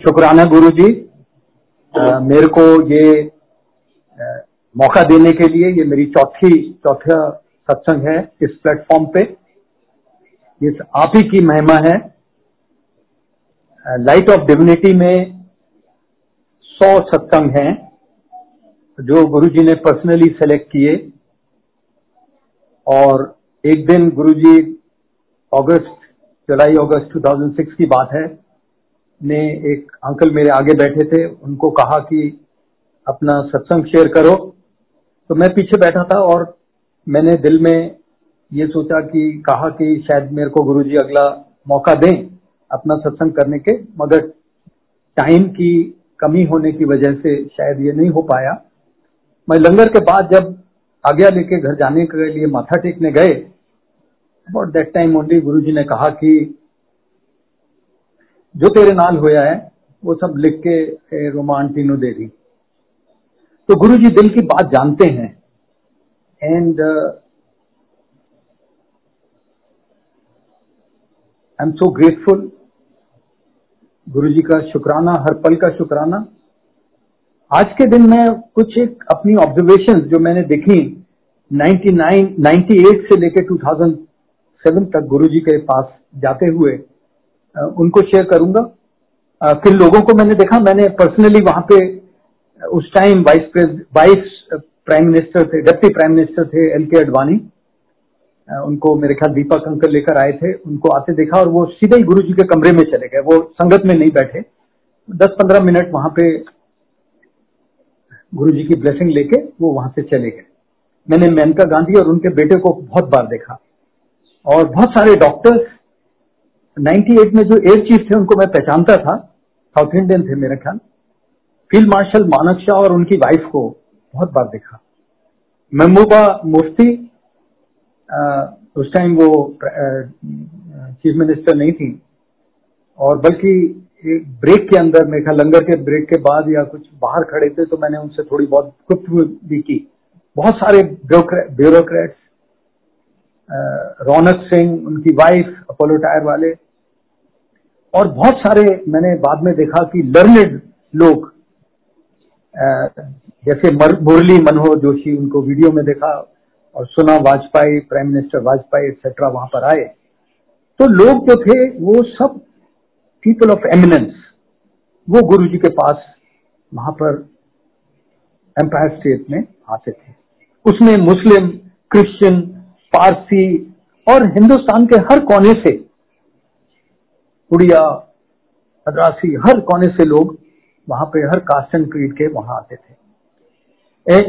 शुक्राना गुरु जी मेरे को ये आ, मौका देने के लिए ये मेरी चौथी चौथा सत्संग है इस प्लेटफॉर्म पे। ये आप ही की महिमा है। लाइट ऑफ़ डिविनिटी में सौ सत्संग हैं जो गुरुजी ने पर्सनली सेलेक्ट किए। और एक दिन गुरुजी अगस्त जुलाई अगस्त 2006 की बात है। ने एक अंकल मेरे आगे बैठे थे, उनको कहा कि अपना सत्संग शेयर करो। तो मैं पीछे बैठा था और मैंने दिल में ये सोचा कि, कहा कि शायद मेरे को गुरुजी अगला मौका दें अपना सत्संग करने के, मगर टाइम की कमी होने की वजह से शायद ये नहीं हो पाया। मैं लंगर के बाद जब आज्ञा लेके घर जाने के लिए माथा टेकने गए अबाउट दैट टाइम ओनली गुरु जी ने कहा कि जो तेरे नाल होया है, वो सब लिख के रोमा आंटी नु दे दी। तो गुरु जी दिल की बात जानते हैं। And I am so grateful Guru ji का शुक्राना, हर पल का शुक्राना। आज के दिन में कुछ एक अपनी ऑब्जर्वेशन जो मैंने देखी 99 98 से लेकर 2007 तक गुरुजी के पास जाते हुए उनको शेयर करूँगा। फिर लोगों को मैंने देखा, मैंने पर्सनली वहाँ पे उस time vice vice prime minister थे डिप्टी प्राइम मिनिस्टर थे एल के अडवाणी उनको मेरे ख्याल दीपक अंकल लेकर आए थे, उनको आते देखा और वो सीधे ही गुरु जी के कमरे में चले गए, वो संगत में नहीं बैठे। दस पंद्रह मिनट वहाँ पे गुरु जी की ब्लेसिंग लेके वो वहाँ से चले गए। मैंने मेनका गांधी और उनके बेटे को बहुत बार देखा। और बहुत सारे डॉक्टर्स 98 में जो एयर चीफ थे, उनको मैं पहचानता था। साउथ इंडियन थे मेरे ख्याल। फ़ील्ड मार्शल मानक शाह और उनकी वाइफ को बहुत बार देखा। महबूबा मुफ्ती उस टाइम वो चीफ मिनिस्टर नहीं थी। और बल्कि एक ब्रेक के अंदर, मेरे ख्याल लंगर के ब्रेक के बाद या कुछ बाहर खड़े थे तो मैंने उनसे थोड़ी बहुत गुप्त भी की। बहुत सारे ब्यूरोक्रेट्स रौनक सिंह, उनकी वाइफ अपोलो टायर वाले और बहुत सारे मैंने बाद में देखा कि लर्नेड लोग जैसे मुरली मनोहर जोशी, उनको वीडियो में देखा और सुना Vajpayee prime minister Vajpayee etcetera वहाँ पर आए। तो लोग जो थे, वो सब पीपल ऑफ़ एमिनेंस वो गुरु जी के पास वहाँ पर एम्पायर स्टेट में आते थे। उसमें मुस्लिम क्रिश्चियन पारसी और हिंदुस्तान के हर कोने से उड़िया मद्रासी हर कोने से लोग वहाँ पे हर कास्ट एंड क्रीड के वहाँ आते थे।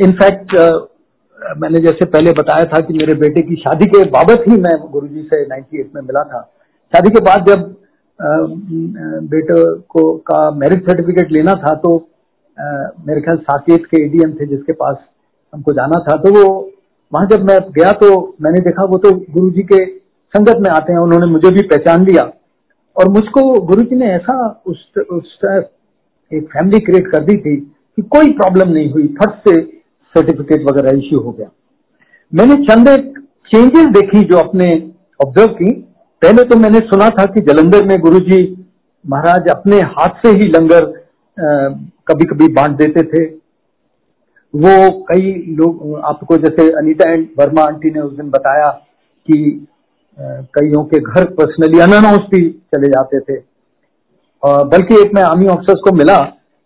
इनफैक्ट uh, मैंने जैसे पहले बताया था कि मेरे बेटे की शादी के बाबत ही मैं गुरुजी से 98 में मिला था। शादी के बाद जब बेटे को का मैरिज सर्टिफिकेट लेना था तो आ, मेरे ख्याल साकेत के एडीएम थे जिसके पास हमको जाना था तो वो वहाँ जब मैं गया तो मैंने देखा वो तो गुरुजी के संगत में आते हैं उन्होंने मुझे भी पहचान लिया और मुझको गुरु जी ने ऐसा उस, उस एक फैमिली क्रिएट कर दी थी कि कोई प्रॉब्लम नहीं हुई। फट से सर्टिफिकेट वगैरह इश्यू हो गया। मैंने चंद एक चेंजेस देखी जो अपने ऑब्ज़र्व की। पहले तो मैंने सुना था कि जलंधर में गुरु जी महाराज अपने हाथ से ही लंगर कभी कभी बांट देते थे। वो कई लोग आपको जैसे अनीता एंड वर्मा आंटी ने उस दिन बताया कि कईयों के घर पर्सनली अनाउंस भी चले जाते थे। बल्कि एक मैं आर्मी ऑफिसर्स को मिला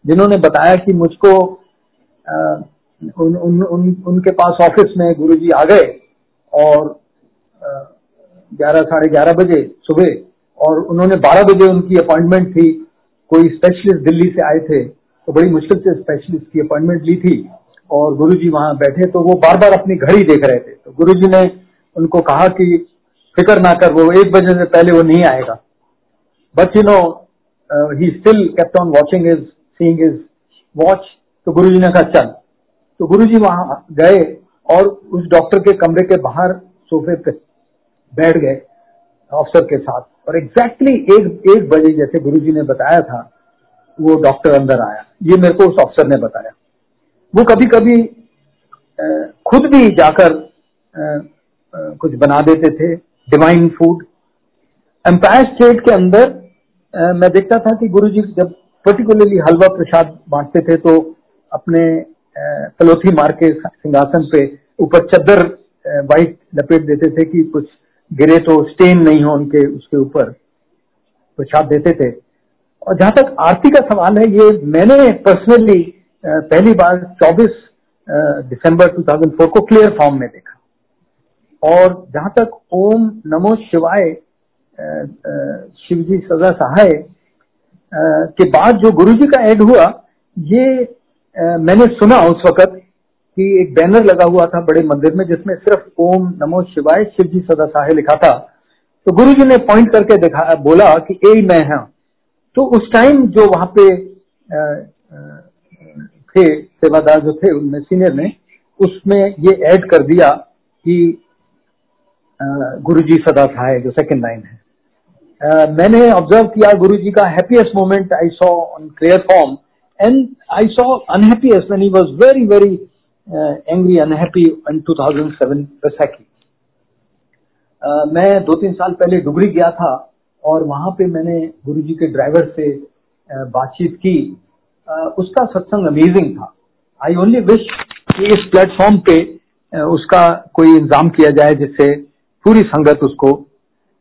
जिन्होंने बताया कि मुझको उन, उन, उन, उनके पास ऑफ़िस में गुरुजी आ गए और ग्यारह साढ़े ग्यारह बजे सुबह और उन्होंने बारह बजे उनकी अपॉइंटमेंट थी। कोई स्पेशलिस्ट दिल्ली से आए थे तो बड़ी मुश्किल से स्पेशलिस्ट की अपॉइंटमेंट ली थी और गुरुजी वहाँ बैठे तो वो बार बार अपनी घड़ी देख रहे थे। तो गुरुजी ने उनको कहा कि फ़िक्र ना कर, वो एक बजे से पहले वो नहीं आएगा। But you know he still kept on watching is seeing is watch तो गुरुजी ने कहा, चल। तो गुरु जी वहाँ गए और उस डॉक्टर के कमरे के बाहर सोफे पे बैठ गए अफसर के साथ। और एग्जैक्टली एक एक बजे जैसे गुरु जी ने बताया था, वो डॉक्टर अंदर आया। ये मेरे को उस अफसर ने बताया। वो कभी कभी खुद भी जाकर कुछ बना देते थे। डिवाइन फ़ूड एम्पायर स्टेट के अंदर आ, मैं देखता था कि गुरु जी जब पर्टिकुलरली हलवा प्रसाद बांटते थे तो अपने कलोथी मार के सिंहासन पे ऊपर चद्दर वाइट लपेट देते थे कि कुछ गिरे तो स्टेन नहीं हो उनके उसके ऊपर प्रसाद देते थे। और जहाँ तक आरती का सवाल है ये मैंने पर्सनली पहली बार 24 दिसंबर 2004 को क्लियर फॉर्म में देखा। और जहाँ तक ओम नमो शिवाय शिवजी सदा सहाय के बाद जो गुरुजी का ऐड हुआ, ये मैंने सुना उस वक्त कि एक बैनर लगा हुआ था बड़े मंदिर में जिसमें सिर्फ़ ओम नमो शिवाय शिव जी सदा सहाय लिखा था। तो गुरु जी ने पॉइंट करके दिखा, बोला कि ए, मैं हाँ। तो उस टाइम जो वहाँ पे थे, सेवादार जो थे, उनमें, सीनियर ने, उसमें ये ऐड कर दिया कि गुरु जी सदा सहाय जो सेकंड लाइन है। Uh, मैंने ऑब्ज़र्व किया गुरु जी का happiest moment I saw on clear form and I saw unhappiest when he was very very angry unhappy in 2007 Vaisakhi मैं दो तीन साल पहले डुगरी गया था और वहाँ पे मैंने गुरु जी के ड्राइवर से uh, बातचीत की। uh, उसका सत्संग अमेजिंग था। आई ओनली विश कि इस प्लेटफॉर्म पे uh, उसका कोई इंतज़ाम किया जाए जिससे पूरी संगत उसको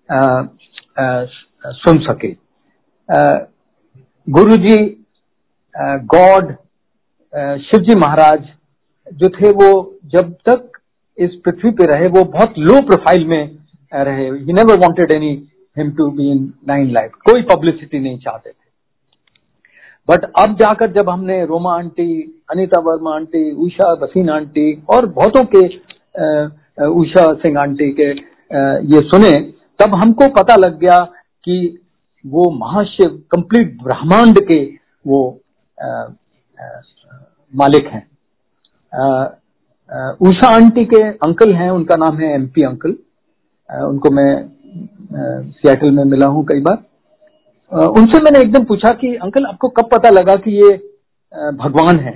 आ, आ, सुन सके। गुरु जी गॉड शिव जी महाराज जो थे वो जब तक इस पृथ्वी पे रहे वो बहुत लो प्रोफ़ाइल में रहे। He never wanted any him to be in nine life कोई पब्लिसिटी नहीं चाहते थे। बट अब जाकर जब हमने Roma aunty Anita Verma aunty Usha Bassin aunty और बहुतों के उषा सिंह आंटी के ये सुने तब हमको पता लग गया कि वो महाशिव कंप्लीट ब्रह्मांड के वो आ, आ, मालिक हैं। उषा आंटी के अंकल हैं उनका नाम है एमपी अंकल। आ, उनको मैं सियाटल में मिला हूँ कई बार। उनसे मैंने एकदम पूछा कि अंकल आपको कब पता लगा कि ये भगवान है?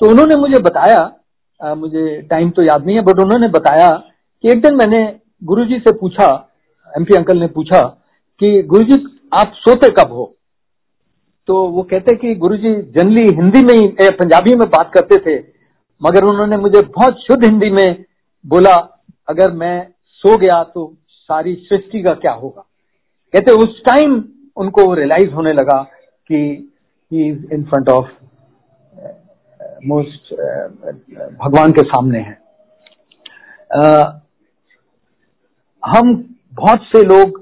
तो उन्होंने मुझे बताया मुझे टाइम तो याद नहीं है बट उन्होंने बताया कि एक दिन मैंने गुरुजी से पूछा एमपी अंकल ने पूछा कि गुरुजी आप सोते कब हो? तो वो कहते कि गुरुजी जनरली हिंदी में ही पंजाबी में बात करते थे मगर उन्होंने मुझे बहुत शुद्ध हिंदी में बोला अगर मैं सो गया तो सारी सृष्टि का क्या होगा? कहते उस टाइम उनको रियलाइज़ होने लगा कि he is in front of most भगवान के सामने है। Uh, हम बहुत से लोग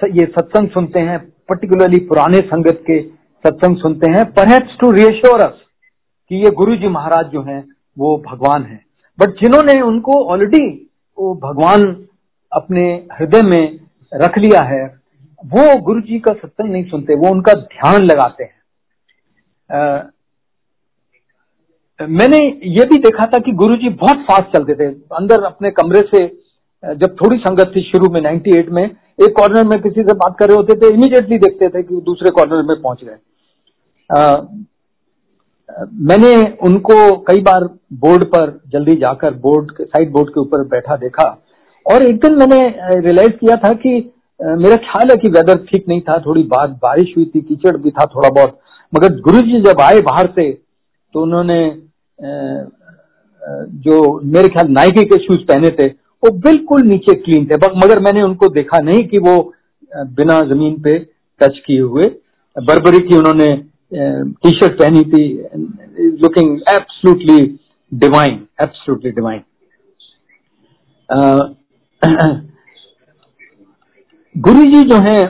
ये सत्संग सुनते हैं पर्टिकुलरली पुराने संगत के सत्संग सुनते हैं। परहैप्स टू रियश्योर अस कि ये गुरु जी महाराज जो हैं वो भगवान हैं। बट जिन्होंने उनको ऑलरेडी वो भगवान अपने हृदय में रख लिया है वो गुरु जी का सत्संग नहीं सुनते वो उनका ध्यान लगाते हैं। आ, मैंने ये भी देखा था कि गुरु जी बहुत फास्ट चलते थे अंदर अपने कमरे से जब थोड़ी संगत थी शुरू में 98 में, एक कॉर्नर में किसी से बात कर रहे होते थे इमीडिएटली देखते थे कि दूसरे कॉर्नर में पहुँच गए। मैंने उनको कई बार बोर्ड पर, जल्दी जाकर बोर्ड साइड बोर्ड के ऊपर बैठा देखा और एक दिन मैंने रियलाइज़ किया था कि मेरा ख्याल है कि वेदर ठीक नहीं था, थोड़ी बात, बारिश हुई थी, कीचड़ भी था थोड़ा बहुत, मगर गुरु जी जब आए बाहर से तो उन्होंने जो मेरे ख्याल नाइकी के शूज़ पहने थे वो बिल्कुल नीचे क्लीन थे। मगर मैंने उनको देखा नहीं कि वो बिना ज़मीन पे टच किए हुए। बर्बरी की उन्होंने टी शर्ट पहनी थी looking absolutely divine absolutely divine Guru ji जो हैं,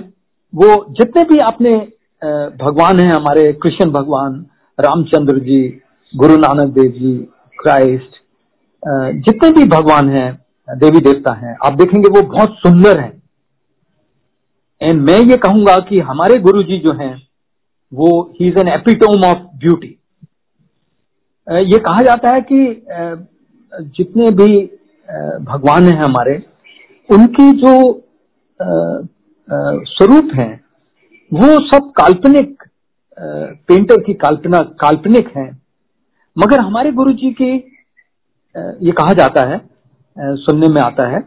वो जितने भी आपने भगवान हैं, हमारे कृष्ण भगवान, रामचंद्र जी, गुरु नानक देव जी क्राइस्ट जितने भी भगवान हैं देवी देवता हैं। आप देखेंगे वो बहुत सुंदर हैं। एंड मैं ये कहूँगा कि हमारे गुरु जी जो हैं, वो he is an epitome of beauty ये कहा जाता है कि जितने भी भगवान हैं हमारे, उनकी जो स्वरूप हैं, वो सब काल्पनिक पेंटर की कल्पना, काल्पनिक हैं। मगर हमारे गुरु जी की ये कहा जाता है सुनने में आता है।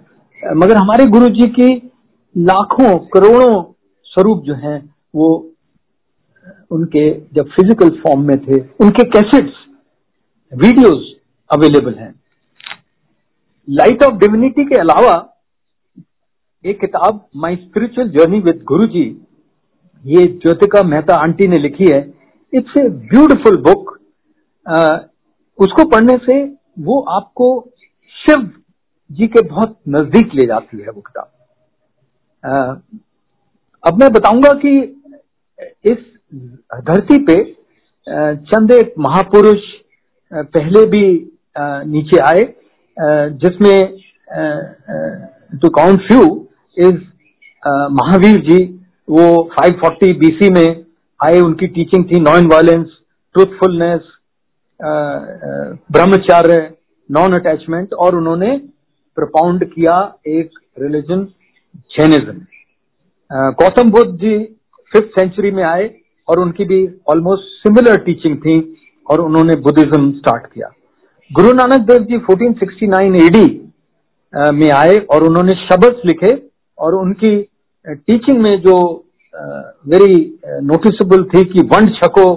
मगर हमारे गुरु जी की लाखों, करोड़ों स्वरूप जो हैं, वो उनके जब फ़िज़िकल फॉर्म में थे, उनके कैसेट्स वीडियोस अवेलेबल हैं। लाइट ऑफ़ डिविनिटी के अलावा, एक किताब माय स्पिरिचुअल जर्नी विद गुरु जी ये ज्योतिका मेहता आंटी ने लिखी है। इट्स ए ब्यूटिफुल बुक उसको पढ़ने से वो आपको शिव जी के बहुत नज़दीक ले जाती है वो किताब। अब मैं बताऊँगा कि इस धरती पे चंद एक महापुरुष पहले भी नीचे आए जिसमें to count few is Mahavir ji, वो 540 बीसी में आए, उनकी टीचिंग थी non violence truthfulness brahmacharya non attachment और उन्होंने प्रपाउंड किया एक religion Jainism Gautam Buddha ji fifth century में आए और उनकी भी ऑलमोस्ट सिमिलर टीचिंग थी और उन्होंने बुद्धिज्म स्टार्ट किया। गुरु नानक देव जी 1469 एडी में आए और उन्होंने शब्द लिखे और उनकी टीचिंग में जो वेरी नोटिसेबल थी कि वंड छको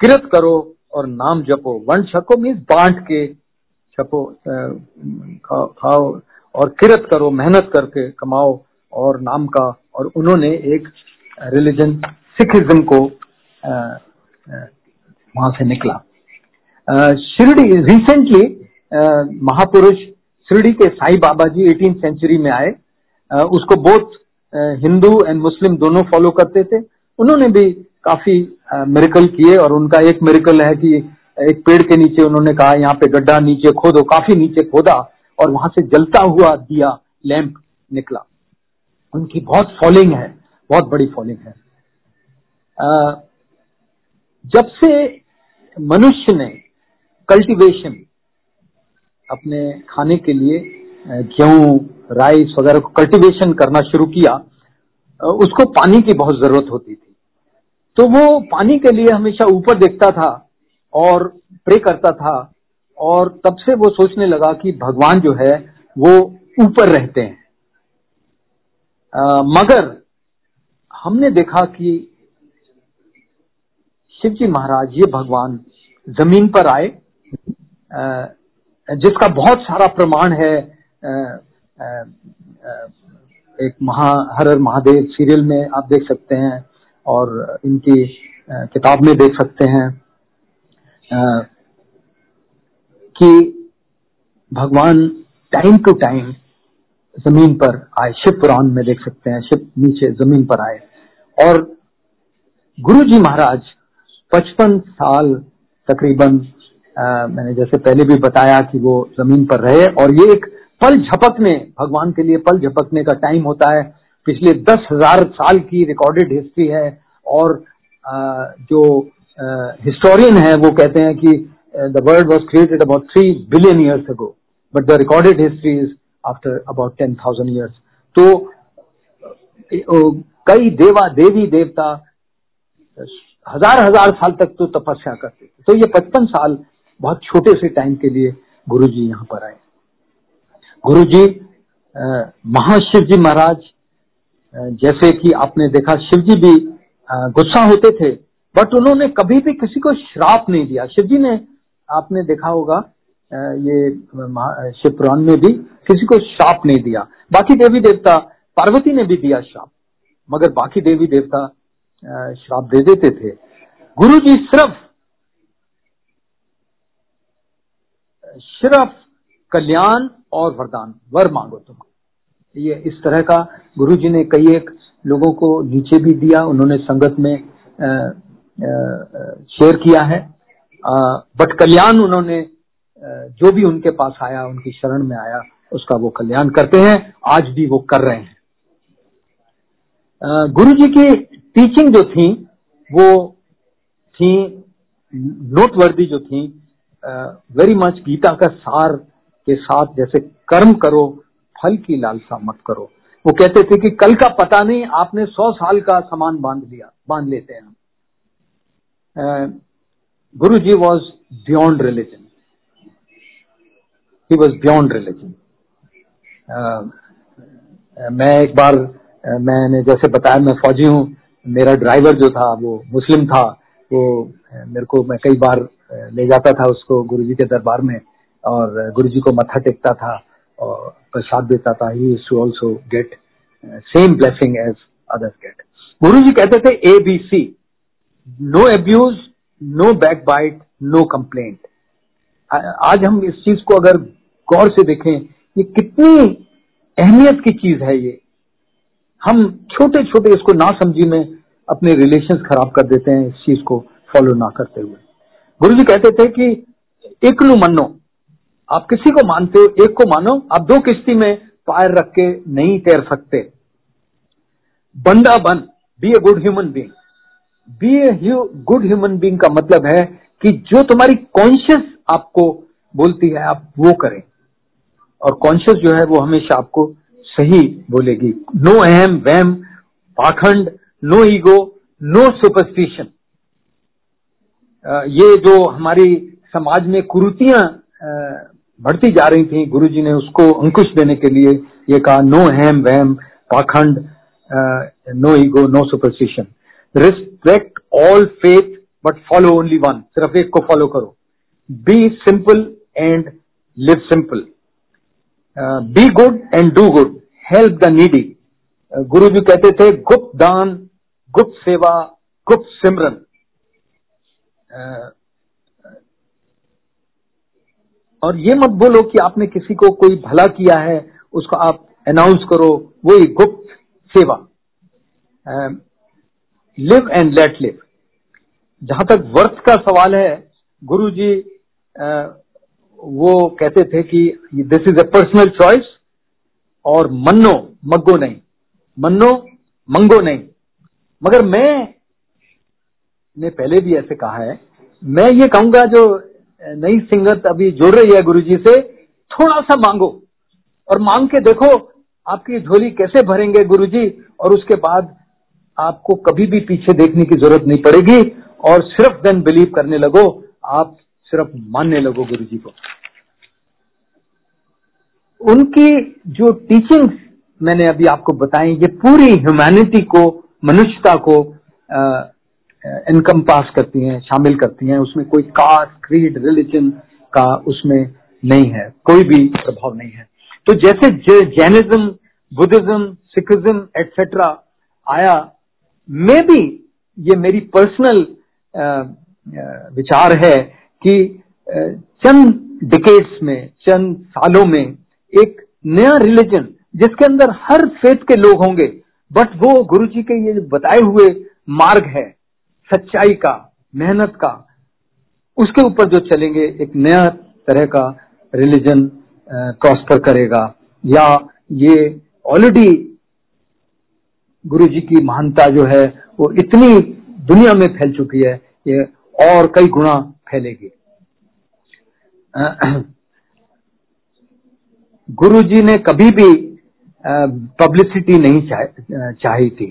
किरत करो और नाम जपो। वंड छको मीन्स बांट के छपो खाओ और किरत करो, मेहनत करके कमाओ और नाम का। और उन्होंने एक रिलीजन, सिखिज्म को वहाँ से निकला। शिरडी रिसेंटली महापुरुष शिरडी के साई बाबा जी एटीन सेंचुरी में आए। उसको बोथ हिंदू एंड मुस्लिम दोनों फॉलो करते थे। उन्होंने भी काफ़ी मेरिकल किए और उनका एक मेरिकल है कि एक पेड़ के नीचे उन्होंने कहा, यहाँ पे गड्ढा नीचे खोदो। काफ़ी नीचे खोदा और वहाँ से जलता हुआ दिया लैंप निकला। उनकी बहुत फॉलोइंग है, बहुत बड़ी फॉलोइंग है। जब से मनुष्य ने कल्टीवेशन, अपने खाने के लिए गेहूँ, राइस वगैरह को कल्टीवेशन करना शुरू किया उसको पानी की बहुत ज़रूरत होती थी। तो वो पानी के लिए हमेशा ऊपर देखता था और प्रे करता था और तब से वो सोचने लगा कि भगवान जो है वो ऊपर रहते हैं। आ, मगर हमने देखा कि शिव जी महाराज ये भगवान ज़मीन पर आए जिसका बहुत सारा प्रमाण है एक महा हर महादेव सीरियल में आप देख सकते हैं और इनकी किताब में देख सकते हैं। कि भगवान टाइम टू टाइम ज़मीन पर आए शिव पुराण में देख सकते हैं शिव नीचे ज़मीन पर आए। और गुरु जी महाराज पचपन साल तकरीबन मैंने जैसे पहले भी बताया कि वो ज़मीन पर रहे और ये एक पल झपकने भगवान के लिए पल झपकने का टाइम होता है। पिछले दस हज़ार साल की रिकॉर्डेड हिस्ट्री है और आ, जो हिस्टोरियन है, वो कहते हैं कि the world was created about three billion years ago but the recorded history is after about ten thousand years तो कई देवा, देवी देवता हज़ार हज़ार साल तक तो तपस्या करते थे। तो ये पचपन साल बहुत छोटे से टाइम के लिए गुरु जी यहाँ पर आए। गुरु जी महाशिव जी महाराज जैसे कि आपने देखा शिव जी भी गुस्सा होते थे। बट उन्होंने कभी भी किसी को श्राप नहीं दिया। शिव जी ने, आपने देखा होगा ये शिव पुराण में भी किसी को श्राप नहीं दिया। बाकी देवी देवता, पार्वती ने भी दिया श्राप। मगर बाकी देवी देवता श्राप दे देते थे। गुरु जी सिर्फ़ सिर्फ़ कल्याण और वरदान, वर मांगो तुम। ये इस तरह का गुरु जी ने कई एक लोगों को नीचे भी दिया। उन्होंने संगत में शेयर किया है। बट कल्याण उन्होंने जो भी उनके पास आया, उनकी शरण में आया, उसका वो कल्याण करते हैं। आज भी वो कर रहे हैं। गुरु जी की टीचिंग जो थी, वो थी नोटवर्दी जो थी वेरी मच गीता का सार के साथ जैसे कर्म करो, फल की लालसा मत करो। वो कहते थे कि कल का पता नहीं, आपने सौ साल का सामान बाँध लिया, बाँध लेते हैं हम। Guru ji was beyond religion he was beyond religion मैं एक बार मैंने जैसे बताया, मैं फौजी हूँ, मेरा ड्राइवर जो था, वो मुस्लिम था, वो मेरे को, मैं कई बार ले जाता था उसको गुरुजी के दरबार में और गुरुजी को मत्था टेकता था और प्रसाद देता था। He also get same blessing as others get Guru ji कहते थे A B C no abuse no backbite no complaint आज हम इस चीज़ को अगर गौर से देखें, ये कितनी अहमियत की चीज़ है ये। हम छोटे छोटे इसको ना समझी में अपने रिलेशन खराब कर देते हैं इस चीज़ को फॉलो ना करते हुए। गुरु जी कहते थे कि, एक नु मनो आप किसी को मानते हो, एक को मानो, आप दो किश्ती में पैर रख के नहीं तैर सकते। बंदा बन be a good human being be a good human being का मतलब है कि जो तुम्हारी कॉन्शियस आपको बोलती है, आप वो करें। और कॉन्शियस जो है वो हमेशा आपको सही बोलेगी। नो अहम वहम पाखंड नो ईगो नो सुपरस्टिशन ये जो हमारी समाज में कुरुतियाँ बढ़ती जा रही थी, गुरुजी ने उसको अंकुश देने के लिए ये कहा नो हैम वहम पाखंड no ego no superstition respect all faith but follow only one सिर्फ़ एक को फॉलो करो। Be simple and live simple be good and do good help the needy Guru ji कहते थे गुप्त दान गुप्त सेवा गुप्त सिमरन. Uh, और ये मत बोलो कि आपने किसी को कोई भला किया है उसको आप अनाउंस करो वो ही गुप्त सेवा। Live and let live. जहाँ तक वर्थ का सवाल है गुरु जी वो कहते थे कि this is a personal choice और मन्नो, मग्गो नहीं। मन्नो, मंगो नहीं। मगर मैं, ने पहले भी ऐसे कहा है, मैं ये कहूँगा जो नई सिंगत अभी जुड़ रही है गुरु जी से, थोड़ा सा मांगो। और मांग के देखो, आपकी झोली कैसे भरेंगे गुरु जी और उसके बाद आपको कभी भी पीछे देखने की ज़रूरत नहीं पड़ेगी और सिर्फ़ देन बिलीव करने लगो, आप सिर्फ़ मानने लगो गुरु जी को। उनकी जो टीचिंग्स मैंने अभी आपको बताई, ये पूरी ह्यूमैनिटी को, मनुष्यता को इनकम पास करती हैं, शामिल करती हैं। उसमें कोई कास्ट क्रीड रिलीजन का उसमें नहीं है, कोई भी प्रभाव नहीं है। तो जैसे जैनिज्म, बुद्धिज्म, सिखिज्म एटसेट्रा आया मे बी ये मेरी पर्सनल विचार है कि चंद डिकेट्स में, चंद सालों में एक नया रिलीजन जिसके अंदर हर फेथ के लोग होंगे बट वो गुरु जी के ये बताए हुए मार्ग है, सच्चाई का, मेहनत का, उसके ऊपर जो चलेंगे एक नया तरह का रिलीजन प्रॉस्पर करेगा या ये ऑलरेडी गुरु जी की महानता जो है वो इतनी दुनिया में फैल चुकी है ये और कई गुना फैलेगी। गुरु जी ने कभी भी पब्लिसिटी नहीं चाह, थी।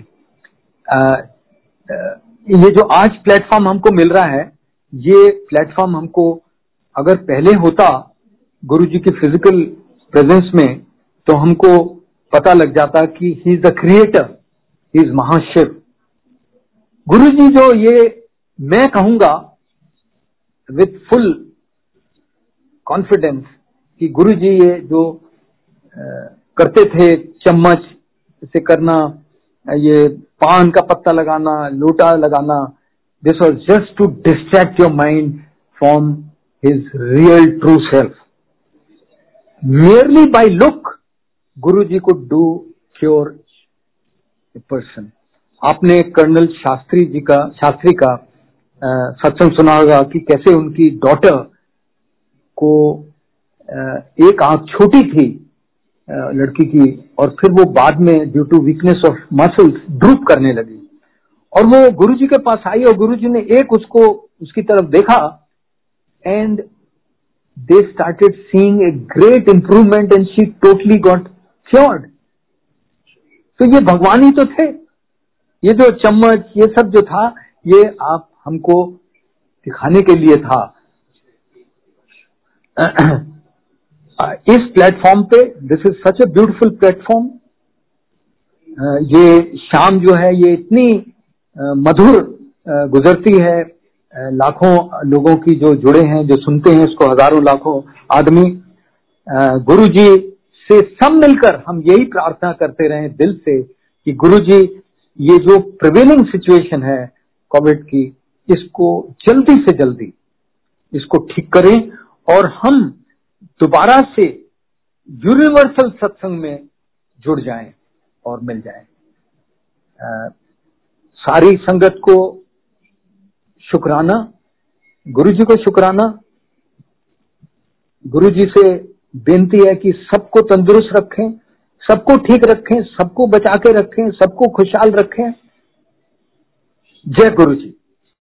ये जो आज प्लेटफॉर्म हमको मिल रहा है ये प्लेटफॉर्म हमको अगर पहले होता गुरु जी के फ़िज़िकल प्रेजेंस में तो हमको पता लग जाता कि he is the creator is Mahashiv Guru ji जो ये मैं कहूँगा विथ फुल कॉन्फिडेंस कि गुरु जी ये जो करते थे चम्मच से करना ये पान का पत्ता लगाना लोटा लगाना this was just to distract your mind from his real true self merely by look Guru ji को डू क्योर पर्सन आपने कर्नल शास्त्री जी का, शास्त्री का सत्संग सुना होगा कि कैसे उनकी डॉटर को एक आँख छोटी थी लड़की की, और फिर वो बाद में due to weakness of muscles droop करने लगी। और वो गुरुजी के पास आई और गुरुजी ने एक उसको, उसकी तरफ़ देखा and they started seeing a great improvement and she totally got cured तो ये भगवान ही तो थे। ये जो चम्मच, ये सब जो था, ये आप हमको दिखाने के लिए था। इस प्लेटफॉर्म पे this is such a beautiful platform. ये शाम जो है, ये इतनी मधुर गुजरती है। लाखों लोगों की जो जुड़े हैं, जो सुनते हैं इसको, हज़ारों लाखों आदमी। गुरु जी से सब मिलकर हम यही प्रार्थना करते रहे दिल से कि गुरु जी ये जो प्रिवेलिंग सिचुएशन है कोविड की इसको जल्दी से जल्दी इसको ठीक करें और हम दोबारा से यूनिवर्सल सत्संग में जुड़ जाएँ और मिल जाएँ। आ, सारी संगत को शुक्राना गुरु जी को शुक्राना गुरु जी से बेनती है कि सबको तंदुरुस्त रखें, सबको ठीक रखें, सबको बचा के रखें, सबको खुशहाल रखें। जय गुरु जी